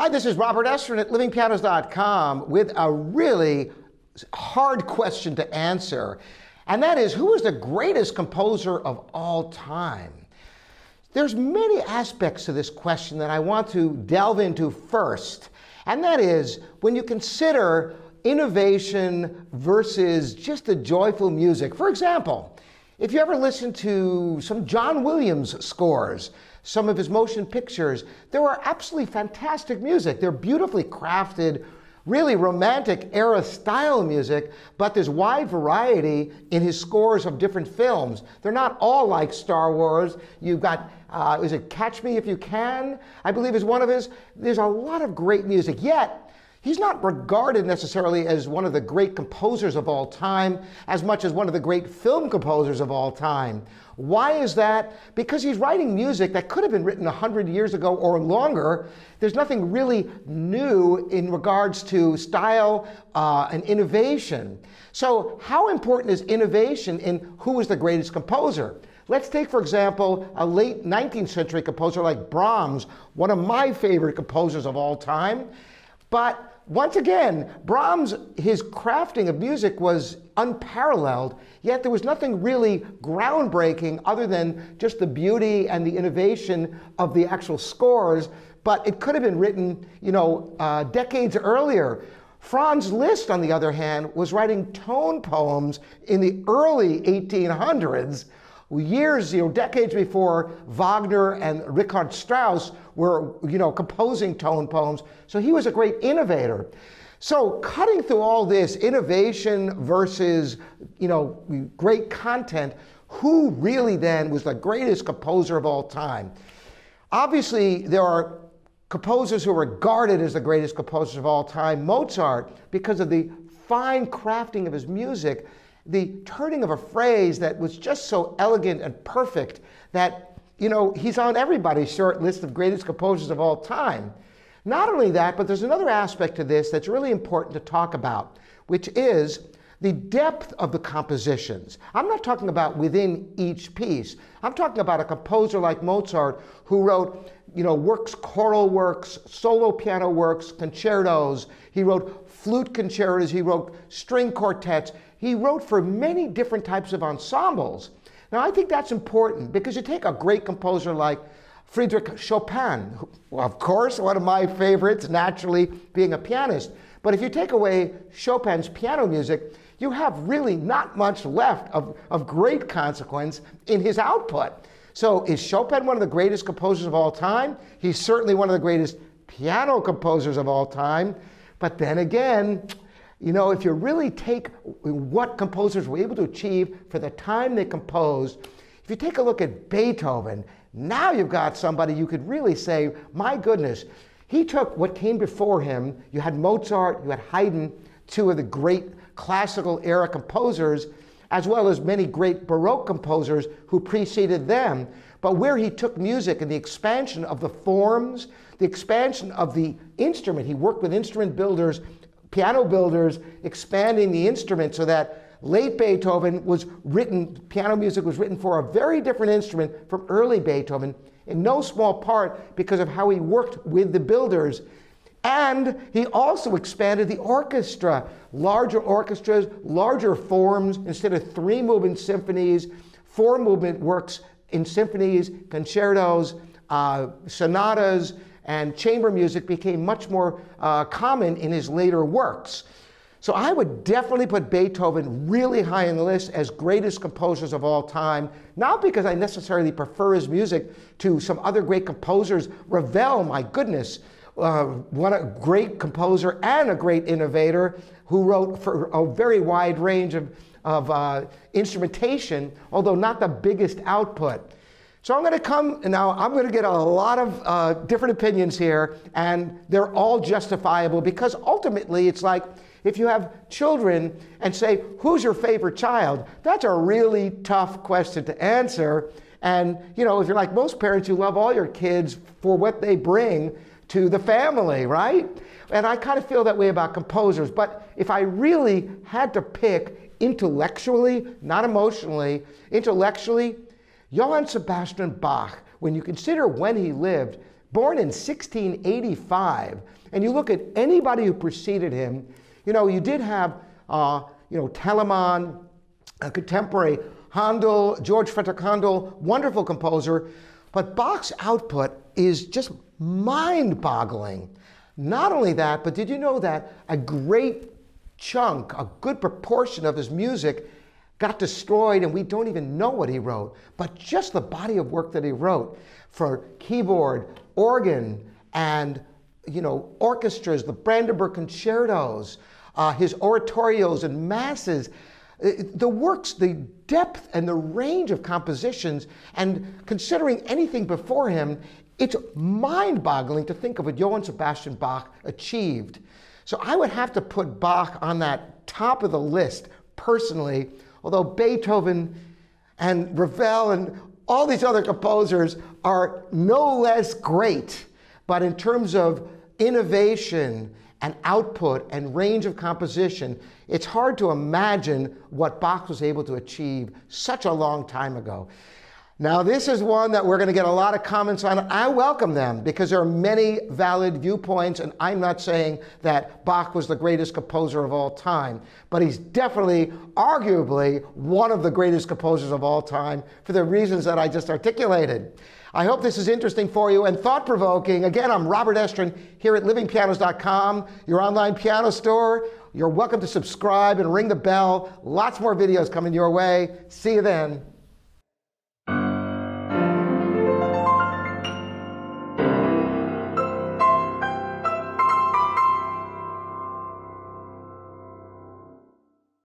Hi, this is Robert Estrin at livingpianos.com with a really hard question to answer. And that is, who is the greatest composer of all time? There's many aspects to this question that I want to delve into first. And that is, when you consider innovation versus just the joyful music. For example, if you ever listen to some John Williams scores, some of his motion pictures. There are absolutely fantastic music. They're beautifully crafted, really romantic era style music, but there's wide variety in his scores of different films. They're not all like Star Wars. You've got, uh, is it Catch Me If You Can? I believe is one of his. There's a lot of great music. Yet, He's not regarded necessarily as one of the great composers of all time as much as one of the great film composers of all time. Why is that? Because he's writing music that could have been written 100 years ago or longer. There's nothing really new in regards to style uh, and innovation. So, how important is innovation in who is the greatest composer? Let's take, for example, a late 19th century composer like Brahms, one of my favorite composers of all time. But once again, Brahms, his crafting of music was unparalleled, yet there was nothing really groundbreaking other than just the beauty and the innovation of the actual scores. But it could have been written, you know, uh, decades earlier. Franz Liszt, on the other hand, was writing tone poems in the early 1800s years, you know, decades before Wagner and Richard Strauss were, you know, composing tone poems. So he was a great innovator. So cutting through all this innovation versus, you know, great content, who really then was the greatest composer of all time? Obviously, there are composers who are regarded as the greatest composers of all time. Mozart, because of the fine crafting of his music, the turning of a phrase that was just so elegant and perfect that, you know, he's on everybody's short list of greatest composers of all time. Not only that, but there's another aspect to this that's really important to talk about, which is the depth of the compositions. I'm not talking about within each piece. I'm talking about a composer like Mozart who wrote, you know, works, choral works, solo piano works, concertos. He wrote flute concertos. He wrote string quartets he wrote for many different types of ensembles. Now, I think that's important because you take a great composer like Friedrich Chopin, who, of course, one of my favorites, naturally being a pianist. But if you take away Chopin's piano music, you have really not much left of, of great consequence in his output. So, is Chopin one of the greatest composers of all time? He's certainly one of the greatest piano composers of all time. But then again, you know, if you really take what composers were able to achieve for the time they composed, if you take a look at Beethoven, now you've got somebody you could really say, my goodness, he took what came before him. You had Mozart, you had Haydn, two of the great classical era composers, as well as many great Baroque composers who preceded them. But where he took music and the expansion of the forms, the expansion of the instrument, he worked with instrument builders piano builders expanding the instrument so that late Beethoven was written, piano music was written for a very different instrument from early Beethoven, in no small part because of how he worked with the builders. And he also expanded the orchestra, larger orchestras, larger forms, instead of three movement symphonies, four movement works in symphonies, concertos, uh, sonatas, and chamber music became much more uh, common in his later works. So I would definitely put Beethoven really high on the list as greatest composers of all time, not because I necessarily prefer his music to some other great composers. Ravel, my goodness, uh, what a great composer and a great innovator who wrote for a very wide range of, of uh, instrumentation, although not the biggest output. So I'm going to come now, I'm going to get a lot of uh, different opinions here, and they're all justifiable because ultimately it's like if you have children and say, Who's your favorite child? That's a really tough question to answer. And, you know, if you're like most parents, you love all your kids for what they bring to the family, right? And I kind of feel that way about composers. But if I really had to pick intellectually, not emotionally, intellectually, Johann Sebastian Bach, when you consider when he lived, born in 1685, and you look at anybody who preceded him, you know, you did have, uh, you know, Telemann, a contemporary, Handel, George Frederick Handel, wonderful composer, but Bach's output is just mind boggling. Not only that, but did you know that a great chunk, a good proportion of his music got destroyed and we don't even know what he wrote, but just the body of work that he wrote for keyboard, organ, and you know, orchestras, the Brandenburg concertos, uh, his oratorios and masses, uh, the works, the depth and the range of compositions, and considering anything before him, it's mind boggling to think of what Johann Sebastian Bach achieved. So I would have to put Bach on that top of the list personally, although Beethoven and Ravel and all these other composers are no less great. But in terms of innovation and output and range of composition, it's hard to imagine what Bach was able to achieve such a long time ago. Now, this is one that we're going to get a lot of comments on. I welcome them because there are many valid viewpoints, and I'm not saying that Bach was the greatest composer of all time, but he's definitely, arguably, one of the greatest composers of all time for the reasons that I just articulated. I hope this is interesting for you and thought provoking. Again, I'm Robert Estrin here at livingpianos.com, your online piano store. You're welcome to subscribe and ring the bell. Lots more videos coming your way. See you then.